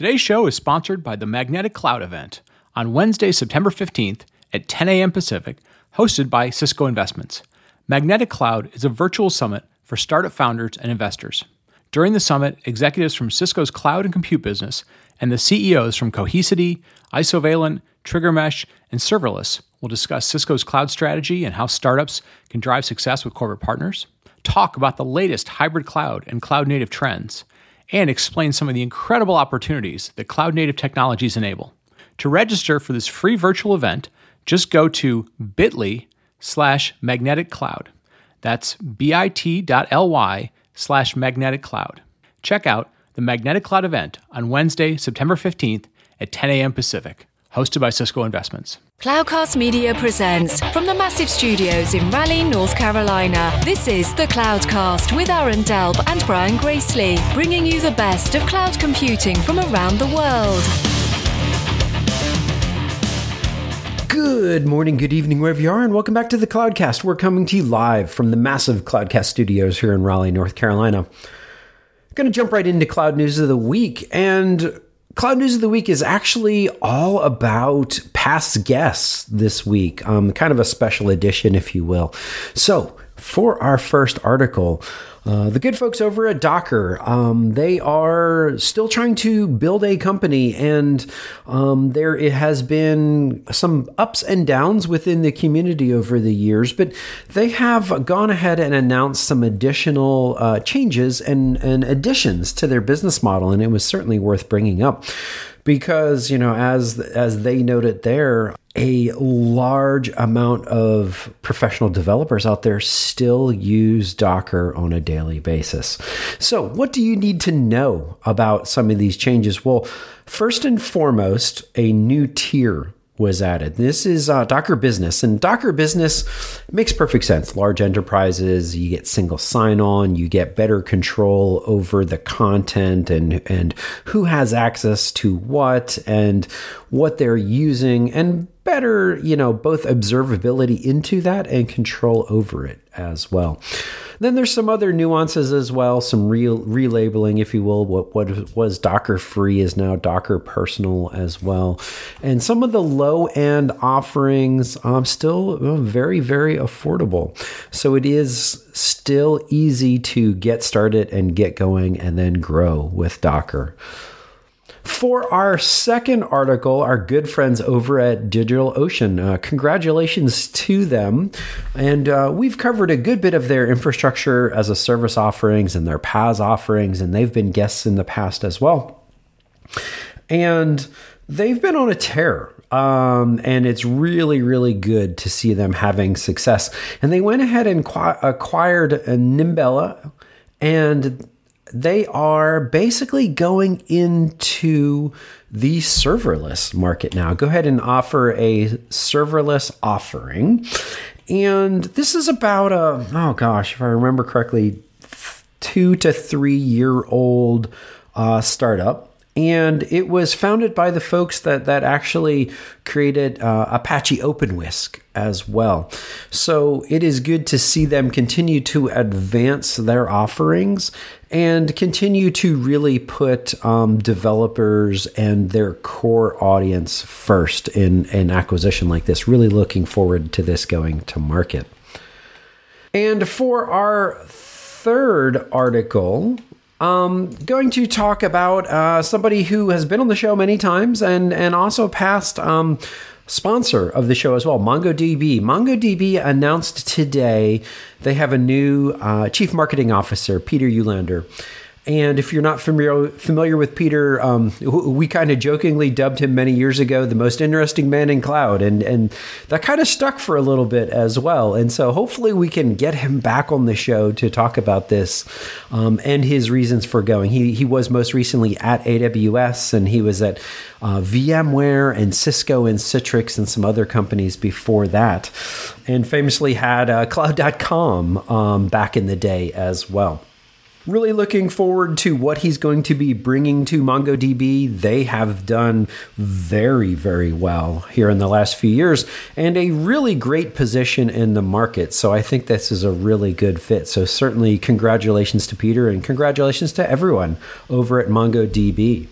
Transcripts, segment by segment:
Today's show is sponsored by the Magnetic Cloud event on Wednesday, September 15th at 10 a.m. Pacific, hosted by Cisco Investments. Magnetic Cloud is a virtual summit for startup founders and investors. During the summit, executives from Cisco's cloud and compute business and the CEOs from Cohesity, Isovalent, TriggerMesh, and Serverless will discuss Cisco's cloud strategy and how startups can drive success with corporate partners, talk about the latest hybrid cloud and cloud native trends, and explain some of the incredible opportunities that cloud native technologies enable. To register for this free virtual event, just go to bit.ly slash magnetic cloud. That's bit.ly slash magnetic cloud. Check out the Magnetic Cloud event on Wednesday, September 15th at 10 a.m. Pacific, hosted by Cisco Investments. Cloudcast Media presents from the massive studios in Raleigh, North Carolina. This is the Cloudcast with Aaron Delp and Brian Gracely, bringing you the best of cloud computing from around the world. Good morning, good evening, wherever you are, and welcome back to the Cloudcast. We're coming to you live from the massive Cloudcast studios here in Raleigh, North Carolina. I'm Going to jump right into Cloud News of the Week, and Cloud News of the Week is actually all about past guests this week, um, kind of a special edition, if you will. So, for our first article, uh, the good folks over at Docker, um, they are still trying to build a company, and um, there it has been some ups and downs within the community over the years. But they have gone ahead and announced some additional uh, changes and, and additions to their business model, and it was certainly worth bringing up because you know as as they noted there a large amount of professional developers out there still use Docker on a daily basis. So, what do you need to know about some of these changes? Well, first and foremost, a new tier was added. This is uh, Docker Business, and Docker Business makes perfect sense. Large enterprises, you get single sign-on, you get better control over the content and and who has access to what and what they're using, and better, you know, both observability into that and control over it as well. Then there's some other nuances as well, some real relabeling, if you will. What what was Docker free is now Docker personal as well, and some of the low end offerings um, still uh, very very affordable. So it is still easy to get started and get going and then grow with Docker. For our second article, our good friends over at DigitalOcean, uh, congratulations to them. And uh, we've covered a good bit of their infrastructure as a service offerings and their PaaS offerings, and they've been guests in the past as well. And they've been on a tear. Um, and it's really, really good to see them having success. And they went ahead and qu- acquired Nimbella, and they are basically going into the serverless market now. Go ahead and offer a serverless offering. And this is about a, oh gosh, if I remember correctly, two to three year old uh, startup and it was founded by the folks that that actually created uh, Apache OpenWhisk as well. So it is good to see them continue to advance their offerings and continue to really put um, developers and their core audience first in an acquisition like this. Really looking forward to this going to market. And for our third article, um, going to talk about uh, somebody who has been on the show many times and and also past um, sponsor of the show as well, MongoDB. MongoDB announced today they have a new uh, chief marketing officer, Peter Ulander. And if you're not familiar familiar with Peter, um, we kind of jokingly dubbed him many years ago the most interesting man in cloud, and and that kind of stuck for a little bit as well. And so hopefully we can get him back on the show to talk about this um, and his reasons for going. He he was most recently at AWS, and he was at uh, VMware and Cisco and Citrix and some other companies before that, and famously had uh, Cloud.com um, back in the day as well. Really looking forward to what he's going to be bringing to MongoDB. They have done very, very well here in the last few years and a really great position in the market. So I think this is a really good fit. So, certainly, congratulations to Peter and congratulations to everyone over at MongoDB.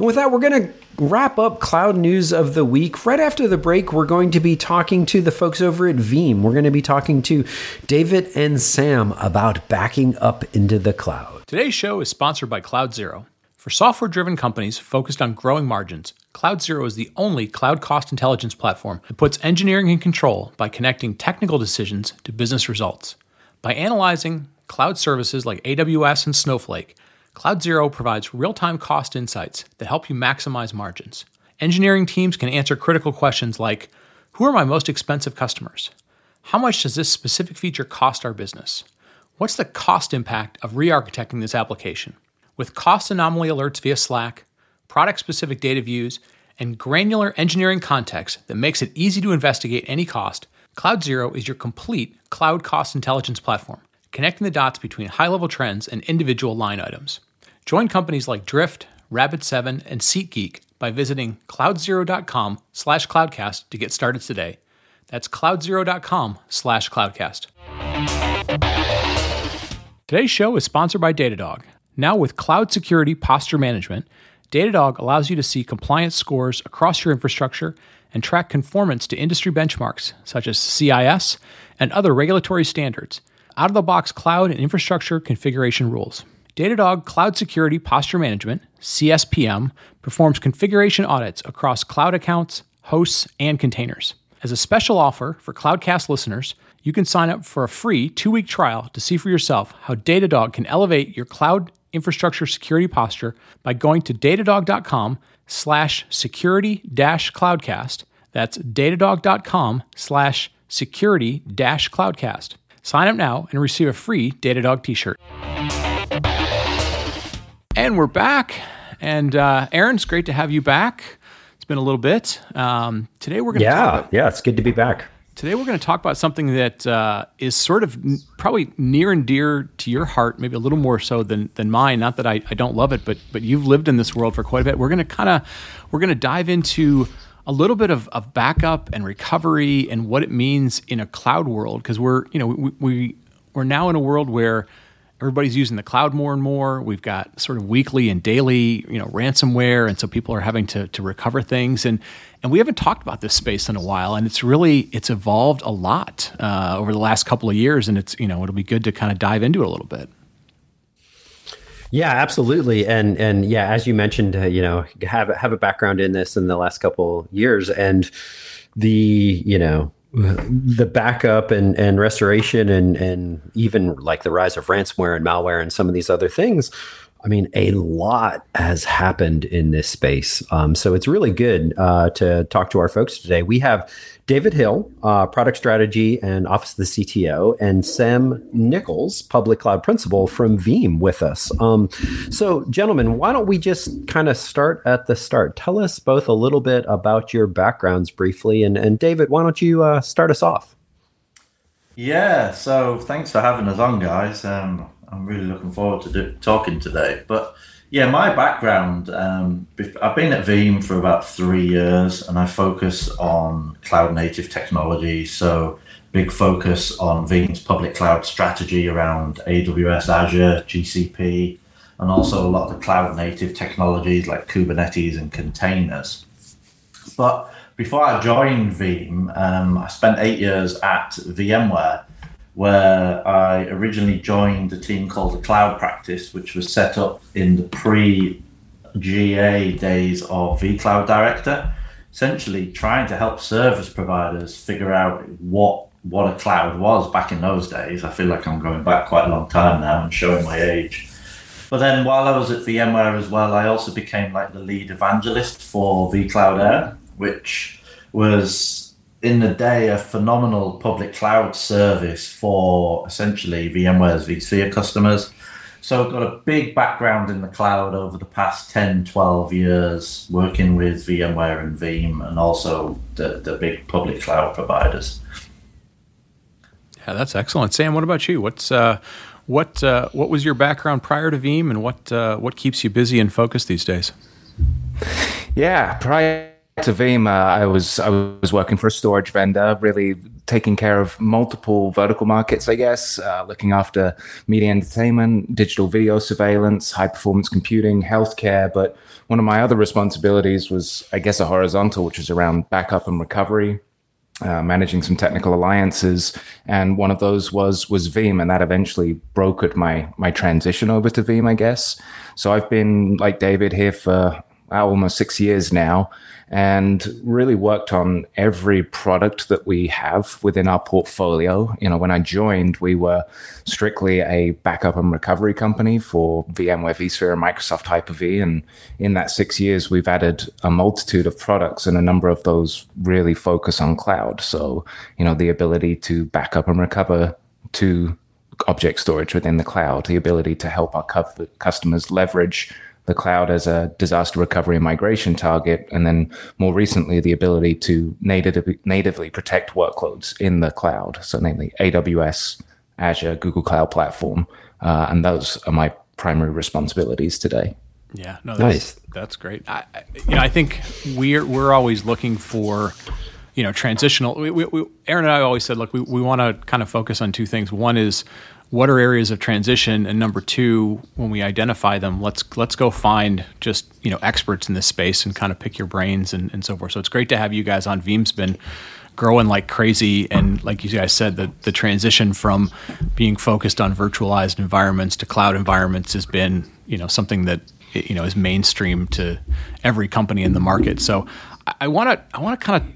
And with that, we're going to wrap up cloud news of the week. Right after the break, we're going to be talking to the folks over at Veeam. We're going to be talking to David and Sam about backing up into the cloud. Today's show is sponsored by Cloud Zero. For software driven companies focused on growing margins, Cloud Zero is the only cloud cost intelligence platform that puts engineering in control by connecting technical decisions to business results. By analyzing cloud services like AWS and Snowflake, Cloud Zero provides real time cost insights that help you maximize margins. Engineering teams can answer critical questions like Who are my most expensive customers? How much does this specific feature cost our business? What's the cost impact of re architecting this application? With cost anomaly alerts via Slack, product specific data views, and granular engineering context that makes it easy to investigate any cost, Cloud Zero is your complete cloud cost intelligence platform, connecting the dots between high level trends and individual line items. Join companies like Drift, Rapid7, and SeatGeek by visiting cloudzero.com slash cloudcast to get started today. That's cloudzero.com slash cloudcast. Today's show is sponsored by Datadog. Now with cloud security posture management, Datadog allows you to see compliance scores across your infrastructure and track conformance to industry benchmarks such as CIS and other regulatory standards, out of the box cloud and infrastructure configuration rules. Datadog Cloud Security Posture Management, CSPM, performs configuration audits across cloud accounts, hosts, and containers. As a special offer for Cloudcast listeners, you can sign up for a free two week trial to see for yourself how Datadog can elevate your cloud infrastructure security posture by going to datadog.com slash security dash cloudcast. That's datadog.com slash security dash cloudcast. Sign up now and receive a free Datadog t shirt. And we're back. And uh, Aaron, it's great to have you back. It's been a little bit. Um, today we're going to yeah, about, yeah, it's good to be back. Today we're going to talk about something that uh, is sort of n- probably near and dear to your heart, maybe a little more so than than mine. Not that I, I don't love it, but but you've lived in this world for quite a bit. We're going to kind of we're going to dive into a little bit of, of backup and recovery and what it means in a cloud world because we're you know we, we we're now in a world where everybody's using the cloud more and more. We've got sort of weekly and daily, you know, ransomware, and so people are having to to recover things. and And we haven't talked about this space in a while, and it's really it's evolved a lot uh, over the last couple of years, and it's you know it'll be good to kind of dive into it a little bit. Yeah, absolutely, and and yeah, as you mentioned, uh, you know, have have a background in this in the last couple years, and the you know the backup and, and restoration and, and even like the rise of ransomware and malware and some of these other things I mean, a lot has happened in this space. Um, so it's really good uh, to talk to our folks today. We have David Hill, uh, product strategy and office of the CTO, and Sam Nicholls, public cloud principal from Veeam, with us. Um, so, gentlemen, why don't we just kind of start at the start? Tell us both a little bit about your backgrounds briefly. And, and David, why don't you uh, start us off? Yeah, so thanks for having us on, guys. Um, I'm really looking forward to do, talking today. But yeah, my background, um, I've been at Veeam for about three years and I focus on cloud native technology. So, big focus on Veeam's public cloud strategy around AWS, Azure, GCP, and also a lot of the cloud native technologies like Kubernetes and containers. But before I joined Veeam, um, I spent eight years at VMware where I originally joined a team called the Cloud Practice, which was set up in the pre GA days of vCloud Director, essentially trying to help service providers figure out what what a cloud was back in those days. I feel like I'm going back quite a long time now and showing my age. But then while I was at VMware as well, I also became like the lead evangelist for vCloud Air, which was in the day a phenomenal public cloud service for essentially VMware's vSphere customers. So I've got a big background in the cloud over the past 10, 12 years working with VMware and Veeam and also the, the big public cloud providers. Yeah, that's excellent. Sam, what about you? What's uh, what uh, what was your background prior to Veeam and what uh, what keeps you busy and focused these days? Yeah, prior to Veeam, uh, I was I was working for a storage vendor, really taking care of multiple vertical markets. I guess uh, looking after media entertainment, digital video surveillance, high performance computing, healthcare. But one of my other responsibilities was, I guess, a horizontal, which was around backup and recovery. Uh, managing some technical alliances, and one of those was was Veeam, and that eventually brokered my my transition over to Veeam, I guess. So I've been like David here for almost six years now, and really worked on every product that we have within our portfolio. You know, when I joined, we were strictly a backup and recovery company for VMware vSphere and Microsoft Hyper-V. And in that six years, we've added a multitude of products, and a number of those really focus on cloud. So, you know, the ability to back up and recover to object storage within the cloud, the ability to help our customers leverage the cloud as a disaster recovery and migration target, and then more recently, the ability to natively, natively protect workloads in the cloud, so namely AWS, Azure, Google Cloud Platform, uh, and those are my primary responsibilities today. Yeah, no, that's, nice. That's great. I, you know, I think we're we're always looking for you know transitional. We, we, we, Aaron and I always said, look, we, we want to kind of focus on two things. One is what are areas of transition? And number two when we identify them let's let's go find just you know experts in this space and kind of pick your brains and, and so forth. So it's great to have you guys on. Veeam's been growing like crazy. And like you guys said the, the transition from being focused on virtualized environments to cloud environments has been you know something that you know is mainstream to every company in the market. So i want to i want to kind of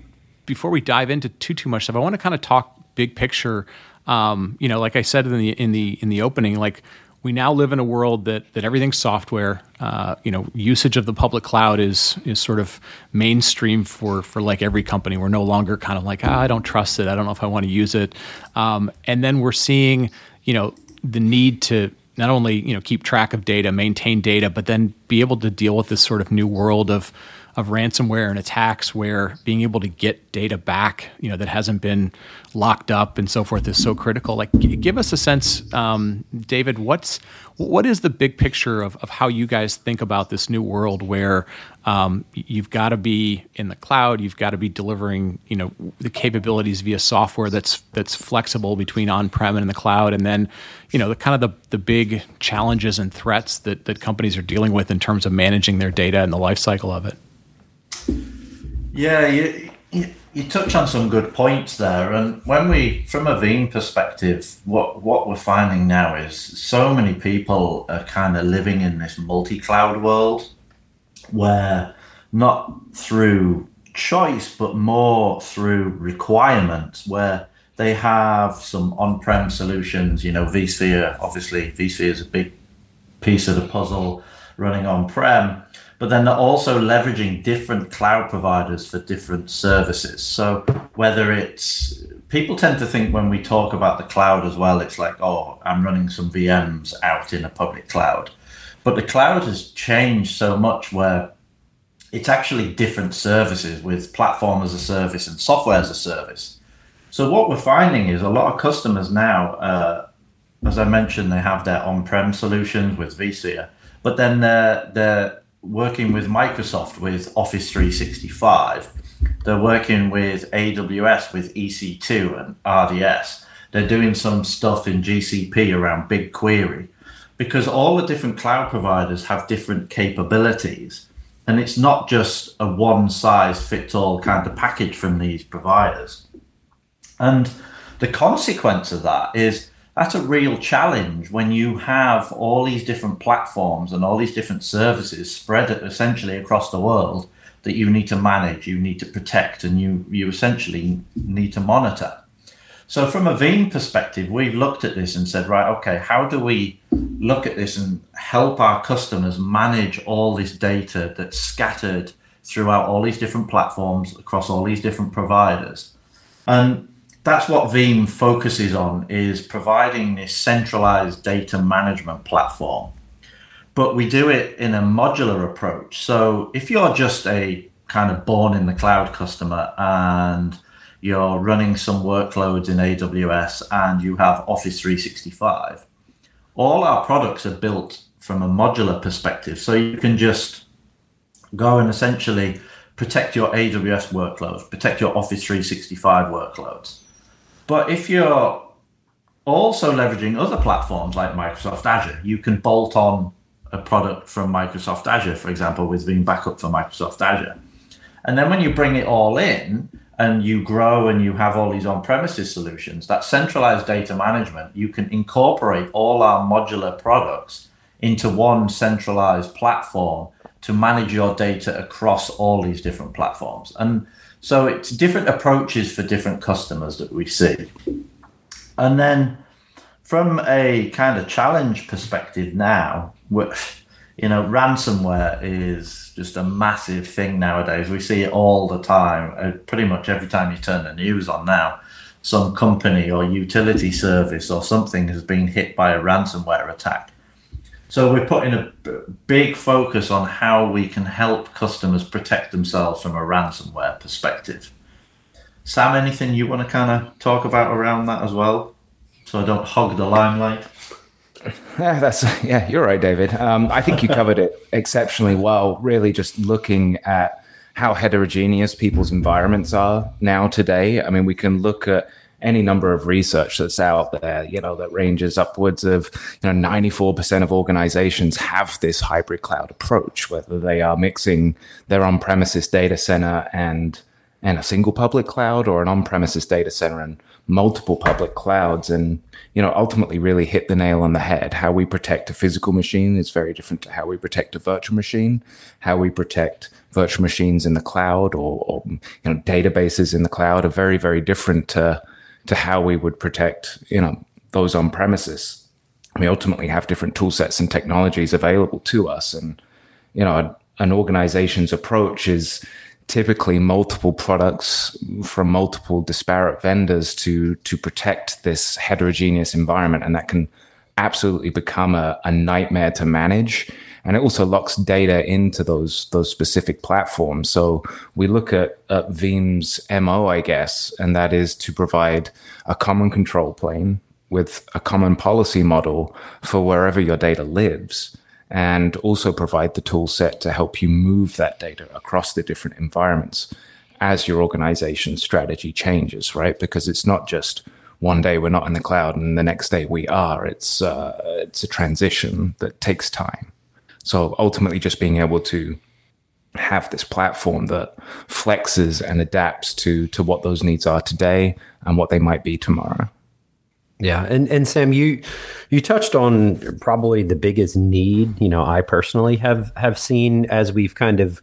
before we dive into too too much stuff i want to kind of talk big picture um, you know, like I said in the in the in the opening, like we now live in a world that that everything's software. Uh, you know, usage of the public cloud is is sort of mainstream for for like every company. We're no longer kind of like ah, I don't trust it. I don't know if I want to use it. Um, and then we're seeing you know the need to not only you know keep track of data, maintain data, but then be able to deal with this sort of new world of of ransomware and attacks where being able to get data back, you know, that hasn't been locked up and so forth is so critical. Like, give us a sense, um, David. What's what is the big picture of, of how you guys think about this new world where um, you've got to be in the cloud, you've got to be delivering, you know, the capabilities via software that's that's flexible between on-prem and in the cloud, and then, you know, the kind of the, the big challenges and threats that that companies are dealing with in terms of managing their data and the life cycle of it. Yeah, you, you, you touch on some good points there. And when we, from a Veeam perspective, what, what we're finding now is so many people are kind of living in this multi cloud world where not through choice, but more through requirements, where they have some on prem solutions. You know, vSphere, obviously, vSphere is a big piece of the puzzle running on prem but then they're also leveraging different cloud providers for different services. So whether it's people tend to think when we talk about the cloud as well, it's like, oh, I'm running some VMs out in a public cloud. But the cloud has changed so much where it's actually different services with platform as a service and software as a service. So what we're finding is a lot of customers now, uh, as I mentioned, they have their on-prem solutions with vSphere, but then they're, they're working with Microsoft with Office 365. They're working with AWS with EC2 and RDS. They're doing some stuff in GCP around BigQuery because all the different cloud providers have different capabilities. And it's not just a one size fits all kind of package from these providers. And the consequence of that is that's a real challenge when you have all these different platforms and all these different services spread essentially across the world that you need to manage, you need to protect, and you you essentially need to monitor. So from a Veeam perspective, we've looked at this and said, right, okay, how do we look at this and help our customers manage all this data that's scattered throughout all these different platforms across all these different providers? And that's what Veeam focuses on is providing this centralized data management platform. But we do it in a modular approach. So if you're just a kind of born in the cloud customer and you're running some workloads in AWS and you have Office 365, all our products are built from a modular perspective. So you can just go and essentially protect your AWS workloads, protect your Office 365 workloads. But if you're also leveraging other platforms like Microsoft Azure, you can bolt on a product from Microsoft Azure, for example, with Veeam Backup for Microsoft Azure. And then when you bring it all in and you grow and you have all these on premises solutions, that centralized data management, you can incorporate all our modular products into one centralized platform to manage your data across all these different platforms. And so it's different approaches for different customers that we see. And then from a kind of challenge perspective now, you know, ransomware is just a massive thing nowadays. We see it all the time. Uh, pretty much every time you turn the news on now, some company or utility service or something has been hit by a ransomware attack. So we're putting a big focus on how we can help customers protect themselves from a ransomware perspective. Sam, anything you want to kind of talk about around that as well, so I don't hog the limelight? Yeah, that's yeah. You're right, David. Um, I think you covered it exceptionally well. Really, just looking at how heterogeneous people's environments are now today. I mean, we can look at any number of research that's out there, you know, that ranges upwards of, you know, 94% of organizations have this hybrid cloud approach, whether they are mixing their on-premises data center and and a single public cloud or an on-premises data center and multiple public clouds and you know ultimately really hit the nail on the head. How we protect a physical machine is very different to how we protect a virtual machine. How we protect virtual machines in the cloud or, or you know databases in the cloud are very very different to to how we would protect you know those on premises. We ultimately have different tool sets and technologies available to us. And you know an organization's approach is typically multiple products from multiple disparate vendors to to protect this heterogeneous environment. And that can absolutely become a, a nightmare to manage and it also locks data into those those specific platforms so we look at, at veeam's mo i guess and that is to provide a common control plane with a common policy model for wherever your data lives and also provide the tool set to help you move that data across the different environments as your organization strategy changes, right? Because it's not just one day we're not in the cloud and the next day we are. It's uh, it's a transition that takes time. So ultimately, just being able to have this platform that flexes and adapts to to what those needs are today and what they might be tomorrow. Yeah, and and Sam, you you touched on probably the biggest need. You know, I personally have have seen as we've kind of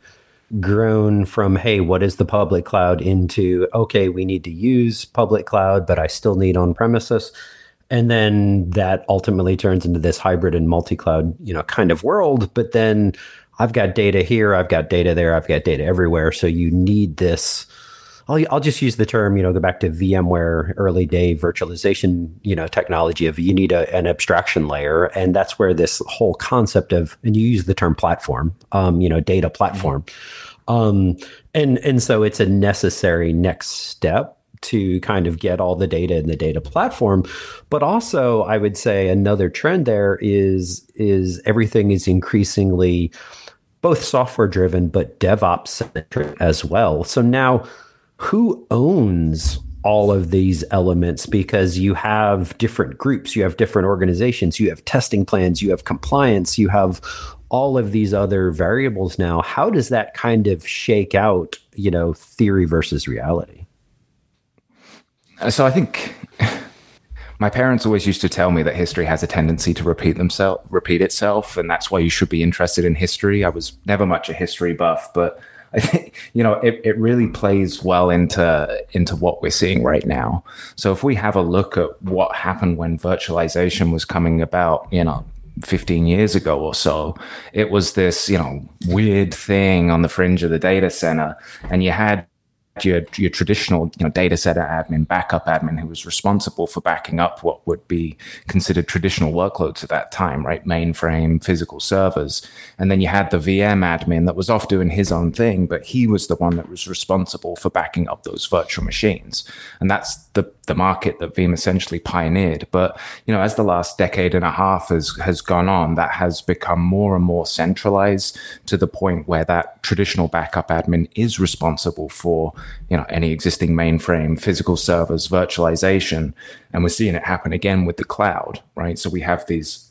grown from hey, what is the public cloud into okay, we need to use public cloud, but I still need on premises. And then that ultimately turns into this hybrid and multi-cloud, you know, kind of world. But then I've got data here, I've got data there, I've got data everywhere. So you need this I'll, I'll just use the term, you know, go back to VMware early day virtualization, you know, technology of you need a, an abstraction layer. And that's where this whole concept of, and you use the term platform, um, you know, data platform. Um, and, and so it's a necessary next step to kind of get all the data in the data platform but also i would say another trend there is is everything is increasingly both software driven but devops centric as well so now who owns all of these elements because you have different groups, you have different organizations, you have testing plans, you have compliance, you have all of these other variables now. How does that kind of shake out, you know, theory versus reality? Uh, so I think my parents always used to tell me that history has a tendency to repeat themselves, repeat itself, and that's why you should be interested in history. I was never much a history buff, but I think you know it, it really plays well into into what we're seeing right now. So if we have a look at what happened when virtualization was coming about, you know, 15 years ago or so, it was this, you know, weird thing on the fringe of the data center. And you had your, your traditional you know, data center admin, backup admin, who was responsible for backing up what would be considered traditional workloads at that time, right? Mainframe, physical servers. And then you had the VM admin that was off doing his own thing, but he was the one that was responsible for backing up those virtual machines. And that's the the market that Veeam essentially pioneered. But you know, as the last decade and a half has has gone on, that has become more and more centralized to the point where that traditional backup admin is responsible for you know any existing mainframe, physical servers, virtualization, and we're seeing it happen again with the cloud, right? So we have these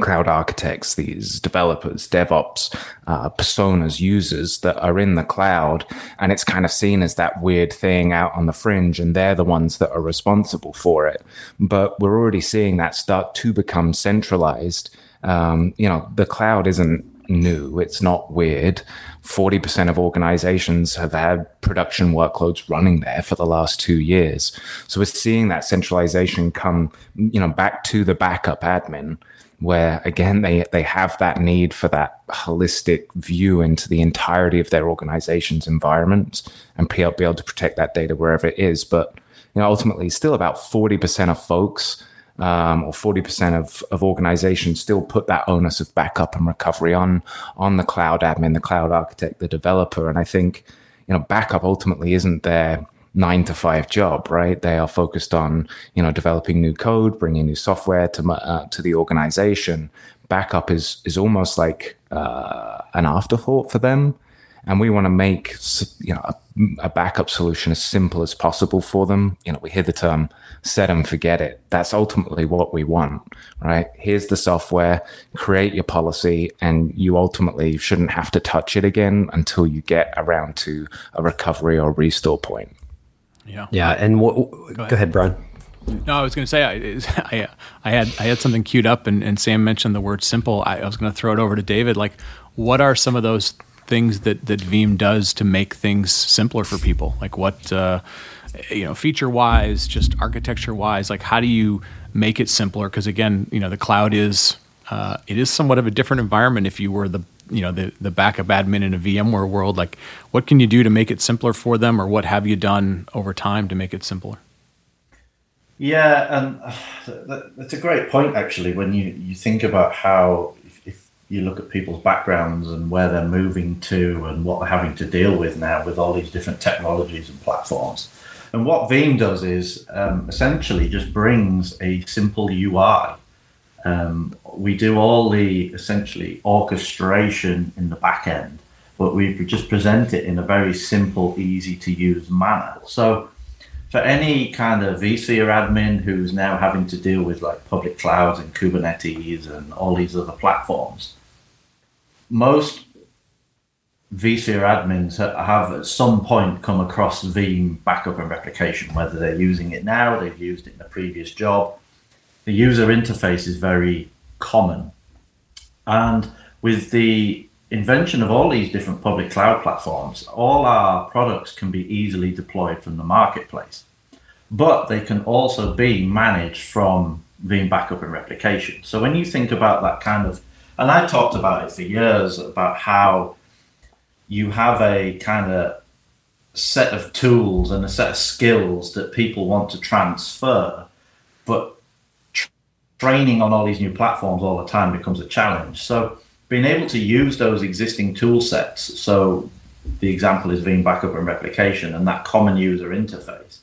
cloud architects, these developers, DevOps, uh, personas, users that are in the cloud. And it's kind of seen as that weird thing out on the fringe, and they're the ones that are responsible for it. But we're already seeing that start to become centralized. Um, you know, the cloud isn't new, it's not weird. 40% of organizations have had production workloads running there for the last two years. So we're seeing that centralization come, you know, back to the backup admin where again they they have that need for that holistic view into the entirety of their organization's environment and be able to protect that data wherever it is. But you know, ultimately, still about forty percent of folks um, or forty percent of of organizations still put that onus of backup and recovery on on the cloud admin, the cloud architect, the developer. And I think you know, backup ultimately isn't there nine to five job, right? They are focused on, you know, developing new code, bringing new software to uh, to the organization. Backup is is almost like uh, an afterthought for them, and we want to make you know a, a, backup solution as simple as possible for them. You know, we hear the term "set and forget it." That's ultimately what we want, right? Here's the software, create your policy, and you ultimately shouldn't have to touch it again until you get around to a recovery or restore point. Yeah. Yeah. And w- go, ahead. go ahead, Brian. No, I was going to say I, I, I had I had something queued up, and, and Sam mentioned the word simple. I, I was going to throw it over to David. Like, what are some of those things that that Veeam does to make things simpler for people? Like, what uh, you know, feature wise, just architecture wise, like how do you make it simpler? Because again, you know, the cloud is uh, it is somewhat of a different environment if you were the you know the the backup admin in a VMware world. Like, what can you do to make it simpler for them, or what have you done over time to make it simpler? Yeah, and uh, that's a great point actually. When you you think about how if, if you look at people's backgrounds and where they're moving to and what they're having to deal with now with all these different technologies and platforms. And what Veeam does is um, essentially just brings a simple UI um, we do all the essentially orchestration in the back end, but we just present it in a very simple, easy to use manner. So for any kind of vSphere admin who's now having to deal with like public clouds and Kubernetes and all these other platforms, most vSphere admins have at some point come across Veeam backup and replication, whether they're using it now, they've used it in a previous job, the user interface is very common. And with the invention of all these different public cloud platforms, all our products can be easily deployed from the marketplace. But they can also be managed from Veeam backup and replication. So when you think about that kind of, and I talked about it for years about how you have a kind of set of tools and a set of skills that people want to transfer, but training on all these new platforms all the time becomes a challenge. So being able to use those existing tool sets, so the example is Veeam backup and replication and that common user interface,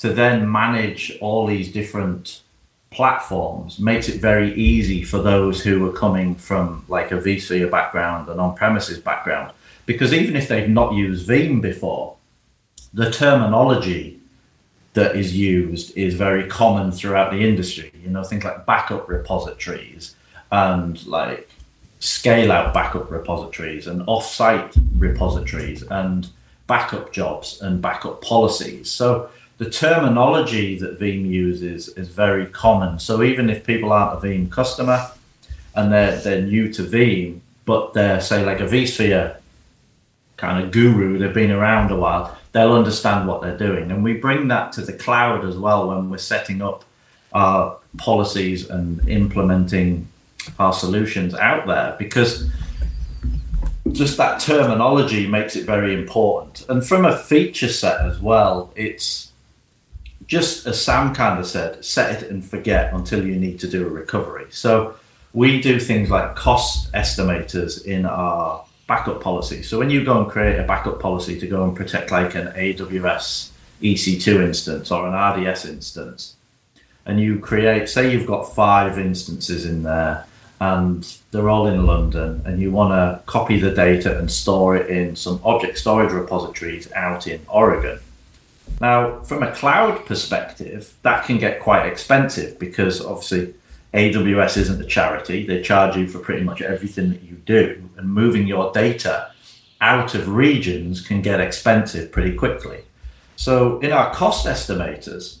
to then manage all these different platforms makes it very easy for those who are coming from like a vSphere background, an on-premises background, because even if they've not used Veeam before, the terminology that is used is very common throughout the industry. You know, things like backup repositories and like scale out backup repositories and off-site repositories and backup jobs and backup policies. So the terminology that Veeam uses is very common. So even if people aren't a Veeam customer and they're they're new to Veeam, but they're say like a vSphere kind of guru, they've been around a while, they'll understand what they're doing. And we bring that to the cloud as well when we're setting up our policies and implementing our solutions out there because just that terminology makes it very important. And from a feature set as well, it's just as Sam kind of said, set it and forget until you need to do a recovery. So we do things like cost estimators in our backup policy. So when you go and create a backup policy to go and protect like an AWS EC2 instance or an RDS instance, and you create, say, you've got five instances in there and they're all in London, and you want to copy the data and store it in some object storage repositories out in Oregon. Now, from a cloud perspective, that can get quite expensive because obviously AWS isn't a charity. They charge you for pretty much everything that you do, and moving your data out of regions can get expensive pretty quickly. So, in our cost estimators,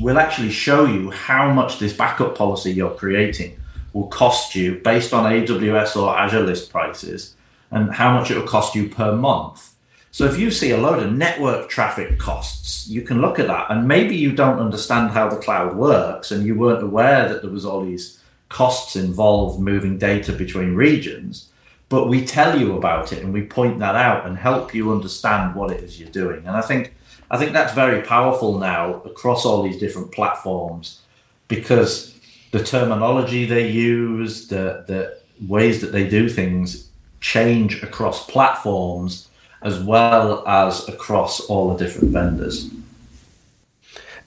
we'll actually show you how much this backup policy you're creating will cost you based on AWS or Azure list prices and how much it will cost you per month. So if you see a load of network traffic costs, you can look at that and maybe you don't understand how the cloud works and you weren't aware that there was all these costs involved moving data between regions, but we tell you about it and we point that out and help you understand what it is you're doing. And I think I think that's very powerful now across all these different platforms because the terminology they use, the the ways that they do things change across platforms as well as across all the different vendors.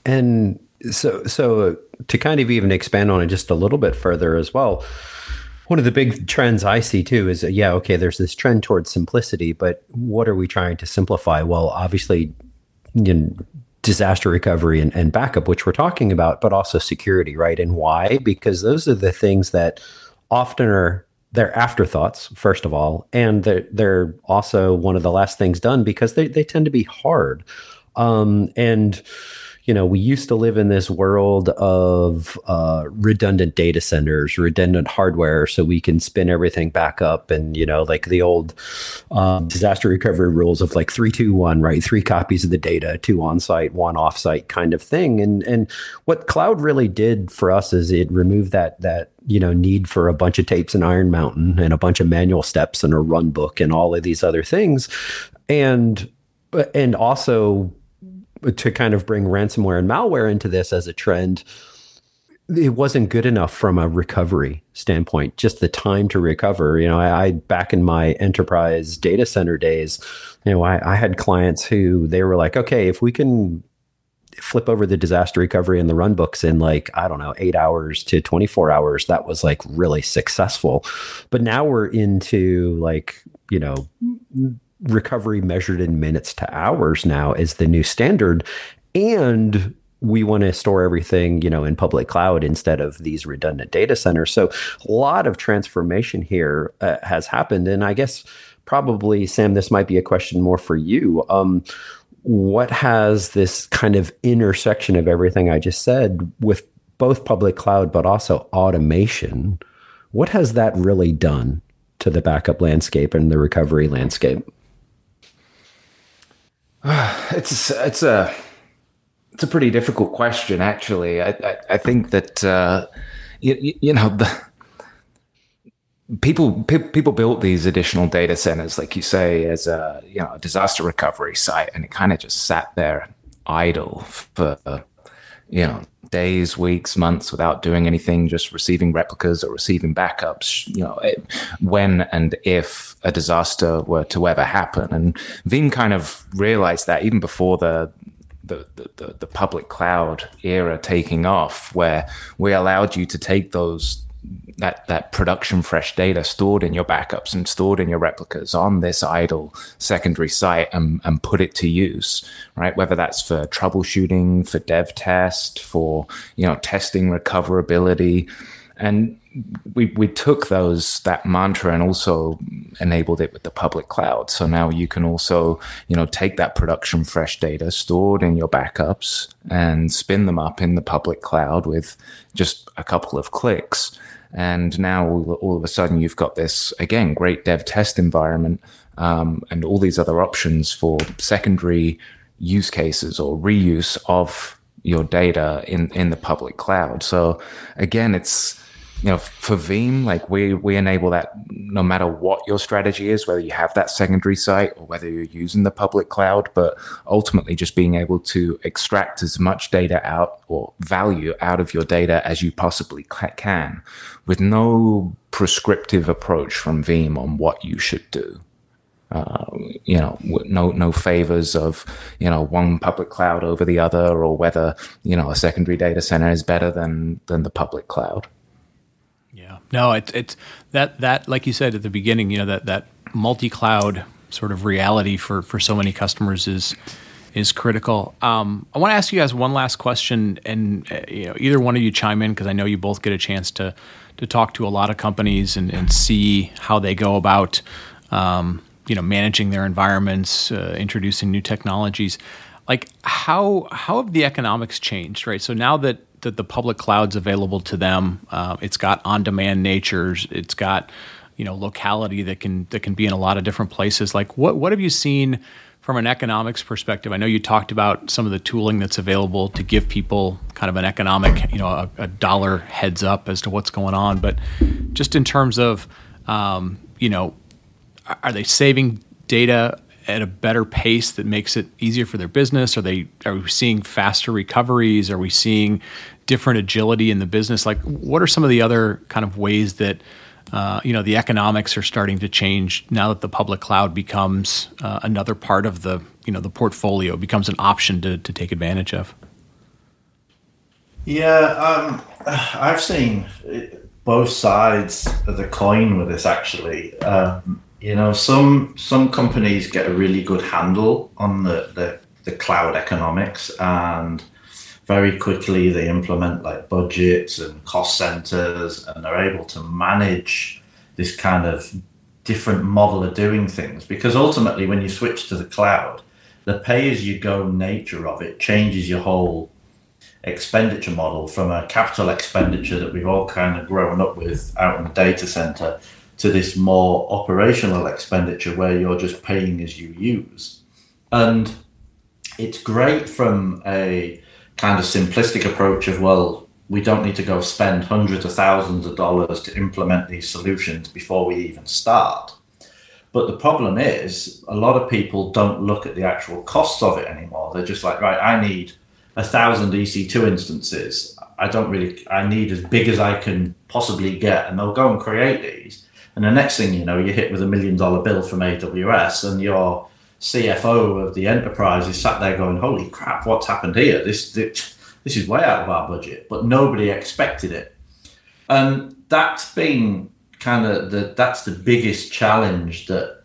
And so, so uh, to kind of even expand on it just a little bit further as well, one of the big trends I see too is yeah, okay, there's this trend towards simplicity, but what are we trying to simplify? Well, obviously, you know, disaster recovery and, and backup, which we're talking about, but also security, right? And why? Because those are the things that often are they're afterthoughts, first of all, and they're, they're also one of the last things done because they, they tend to be hard. Um, and you know, we used to live in this world of uh, redundant data centers, redundant hardware, so we can spin everything back up, and you know, like the old um, disaster recovery rules of like three, two, one, right? Three copies of the data, two on site, one off site, kind of thing. And and what cloud really did for us is it removed that that you know need for a bunch of tapes and Iron Mountain and a bunch of manual steps and a run book and all of these other things, and and also to kind of bring ransomware and malware into this as a trend, it wasn't good enough from a recovery standpoint. Just the time to recover. You know, I, I back in my enterprise data center days, you know, I, I had clients who they were like, okay, if we can flip over the disaster recovery and the run books in like i don't know 8 hours to 24 hours that was like really successful but now we're into like you know recovery measured in minutes to hours now is the new standard. And we want to store everything, you know, in public cloud instead of these redundant data centers. So a lot of transformation here uh, has happened. And I guess probably, Sam, this might be a question more for you. Um, what has this kind of intersection of everything I just said with both public cloud, but also automation? What has that really done to the backup landscape and the recovery landscape? It's it's a it's a pretty difficult question, actually. I I, I think that uh, you, you know the people people built these additional data centers, like you say, as a you know a disaster recovery site, and it kind of just sat there idle for you know days, weeks, months without doing anything, just receiving replicas or receiving backups, you know, it, when and if a disaster were to ever happen. And Veeam kind of realized that even before the the, the, the public cloud era taking off, where we allowed you to take those that that production fresh data stored in your backups and stored in your replicas on this idle secondary site and, and put it to use right? Whether that's for troubleshooting for dev test for you know testing recoverability. And we we took those that mantra and also enabled it with the public cloud. So now you can also you know take that production fresh data stored in your backups and spin them up in the public cloud with just a couple of clicks and now all, all, of a sudden you've got this, again, great dev test environment um, and all these other options for secondary use cases or reuse of your data in, in the public cloud. So again, it's, you know, for Veeam, like we we enable that no matter what your strategy is, whether you have that secondary site or whether you're using the public cloud, but ultimately just being able to extract as much data out or value out of your data as you possibly can, with no prescriptive approach from Veeam on what you should do. uh, you know, no no favors of you know one public cloud over the other, or whether you know a secondary data center is better than than the public cloud. No, it's it's that that like you said at the beginning, you know that that multi cloud sort of reality for for so many customers is is critical. Um, I want to ask you guys one last question, and uh, you know, either one of you chime in because I know you both get a chance to to talk to a lot of companies and, and see how they go about um, you know managing their environments, uh, introducing new technologies. Like how how have the economics changed? Right. So now that that the public cloud's available to them, uh, it's got on demand natures. It's got you know locality that can that can be in a lot of different places. Like what what have you seen? From an economics perspective, I know you talked about some of the tooling that's available to give people kind of an economic, you know, a, a dollar heads up as to what's going on. But just in terms of, um, you know, are they saving data at a better pace that makes it easier for their business? Are they are we seeing faster recoveries? Are we seeing different agility in the business? Like, what are some of the other kind of ways that uh, you know the economics are starting to change now that the public cloud becomes uh, another part of the you know the portfolio becomes an option to to take advantage of? Yeah, um, I've seen both sides of the coin with this actually. Um, you know, some some companies get a really good handle on the, the, the cloud economics and very quickly they implement like budgets and cost centers and they're able to manage this kind of different model of doing things because ultimately when you switch to the cloud the pay as you go nature of it changes your whole expenditure model from a capital expenditure that we've all kind of grown up with out in the data center to this more operational expenditure where you're just paying as you use. And it's great from a kind of simplistic approach of, well, we don't need to go spend hundreds of thousands of dollars to implement these solutions before we even start. But the problem is, a lot of people don't look at the actual costs of it anymore. They're just like, right, I need a thousand EC2 instances. I don't really, I need as big as I can possibly get. And they'll go and create these and the next thing you know, you're hit with a million dollar bill from AWS, and your CFO of the enterprise is sat there going, "Holy crap, what's happened here? This this, this is way out of our budget." But nobody expected it, and that's been kind of the that's the biggest challenge that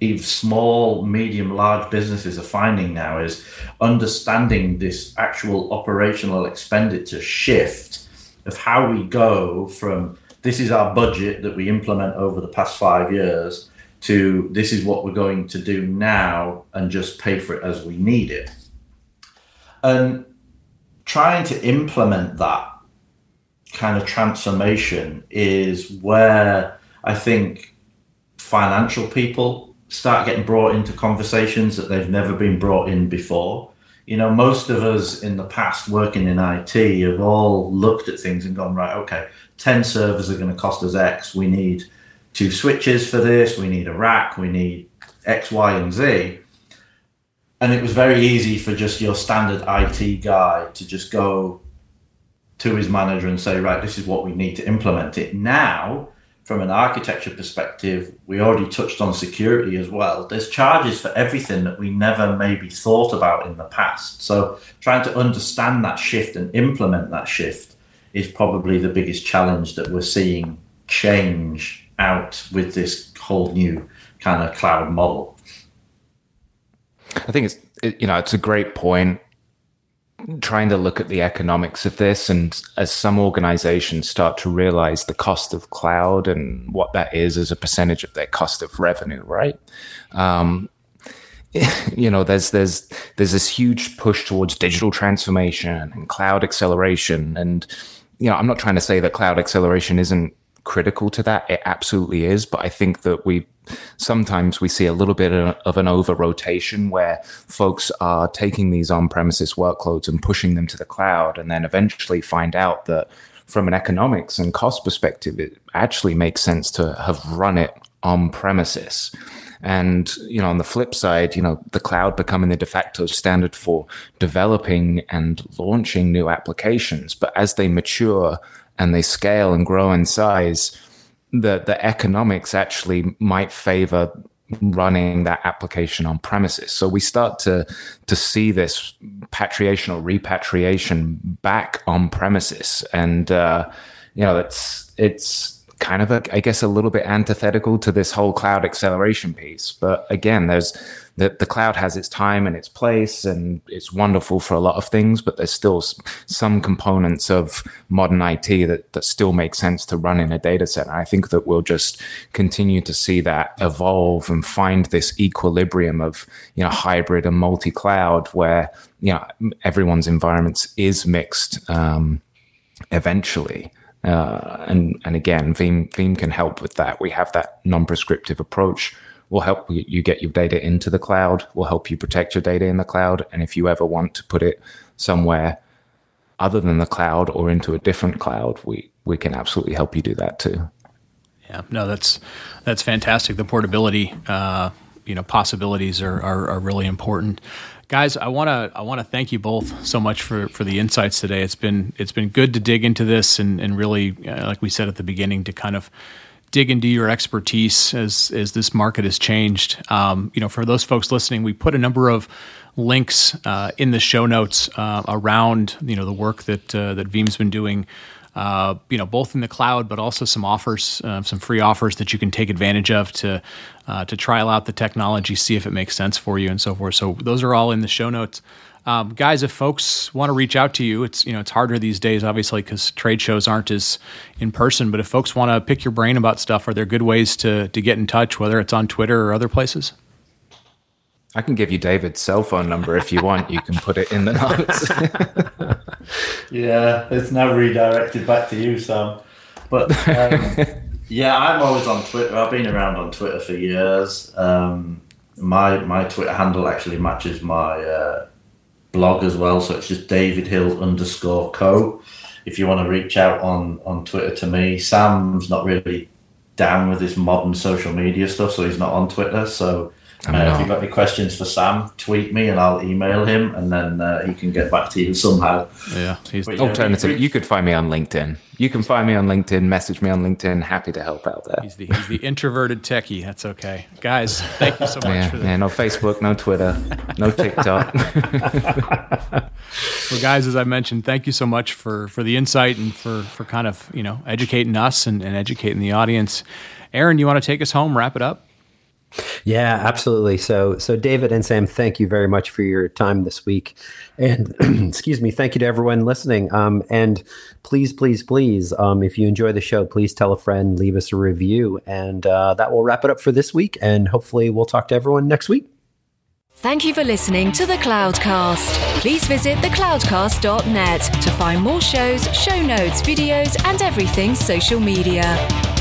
even small, medium, large businesses are finding now is understanding this actual operational expenditure shift of how we go from this is our budget that we implement over the past five years to this is what we're going to do now and just pay for it as we need it. And trying to implement that kind of transformation is where I think financial people start getting brought into conversations that they've never been brought in before. You know, most of us in the past working in IT have all looked at things and gone, right, okay, 10 servers are going to cost us X. We need two switches for this. We need a rack. We need X, Y, and Z. And it was very easy for just your standard IT guy to just go to his manager and say, right, this is what we need to implement it. Now, from an architecture perspective, we already touched on security as well. There's charges for everything that we never maybe thought about in the past. So, trying to understand that shift and implement that shift is probably the biggest challenge that we're seeing change out with this whole new kind of cloud model. I think it's it, you know it's a great point. Trying to look at the economics of this and as some organizations start to realize the cost of cloud and what that is as a percentage of their cost of revenue right? Um, you know there's there's there's this huge push towards digital transformation and cloud acceleration. And you know, I'm not trying to say that cloud acceleration isn't critical to that. It absolutely is. But I think that we sometimes we see a little bit of an over rotation where folks are taking these on premises workloads and pushing them to the cloud and then eventually find out that from an economics and cost perspective, it actually makes sense to have run it on premises. And, you know, on the flip side, you know, the cloud becoming the de facto standard for developing and launching new applications. But as they mature and they scale and grow in size, the, the economics actually might favor running that application on premises. So we start to to see this patriation or repatriation back on premises, and uh, you know it's it's kind of a, I guess a little bit antithetical to this whole cloud acceleration piece. But again, there's the, the cloud has its time and its place and it's wonderful for a lot of things, but there's still some components of modern IT that, that still make sense to run in a data center. I think that we'll just continue to see that evolve and find this equilibrium of, you know, hybrid and multi-cloud where, you know, everyone's environments is mixed um, eventually. Uh, and and again, Veeam Veeam can help with that. We have that non-prescriptive approach. We'll help you get your data into the cloud. We'll help you protect your data in the cloud. And if you ever want to put it somewhere other than the cloud or into a different cloud, we we can absolutely help you do that too. Yeah, no, that's that's fantastic. The portability, uh, you know, possibilities are, are, are really important. Guys i want to i want to thank you both so much for for the insights today. It's been it's been good to dig into this and and really uh, like we said at the beginning to kind of dig into your expertise as as this market has changed. Um, you know for those folks listening we put a number of links uh, in the show notes uh, around you know the work that uh, that Veeam's been doing uh, you know, both in the cloud, but also some offers, uh, some free offers that you can take advantage of to uh, to trial out the technology, see if it makes sense for you, and so forth. So those are all in the show notes. Um, guys, if folks want to reach out to you, it's you know it's harder these days, obviously, because trade shows aren't as in person. But if folks want to pick your brain about stuff, are there good ways to to get in touch, whether it's on Twitter or other places? I can give you David's cell phone number if you want. You can put it in the notes. yeah, it's now redirected back to you, Sam. But um, yeah, I'm always on Twitter. I've been around on Twitter for years. Um, my my Twitter handle actually matches my uh, blog as well, so it's just David Hill underscore co. If you want to reach out on on Twitter to me, Sam's not really down with this modern social media stuff, so he's not on Twitter. So uh, if you've got any questions for Sam, tweet me and I'll email him, and then uh, he can get back to you somehow. Yeah. He's but, alternative. You, you could find me on LinkedIn. You can find me on LinkedIn. Message me on LinkedIn. Happy to help out there. He's the, he's the introverted techie. That's okay, guys. Thank you so much. Yeah, for yeah. No Facebook, no Twitter, no TikTok. well, guys, as I mentioned, thank you so much for for the insight and for for kind of you know educating us and, and educating the audience. Aaron, you want to take us home? Wrap it up. Yeah, absolutely. So, so David and Sam, thank you very much for your time this week, and excuse me, thank you to everyone listening. Um, and please, please, please, um, if you enjoy the show, please tell a friend, leave us a review, and uh, that will wrap it up for this week. And hopefully, we'll talk to everyone next week. Thank you for listening to the Cloudcast. Please visit thecloudcast.net to find more shows, show notes, videos, and everything social media.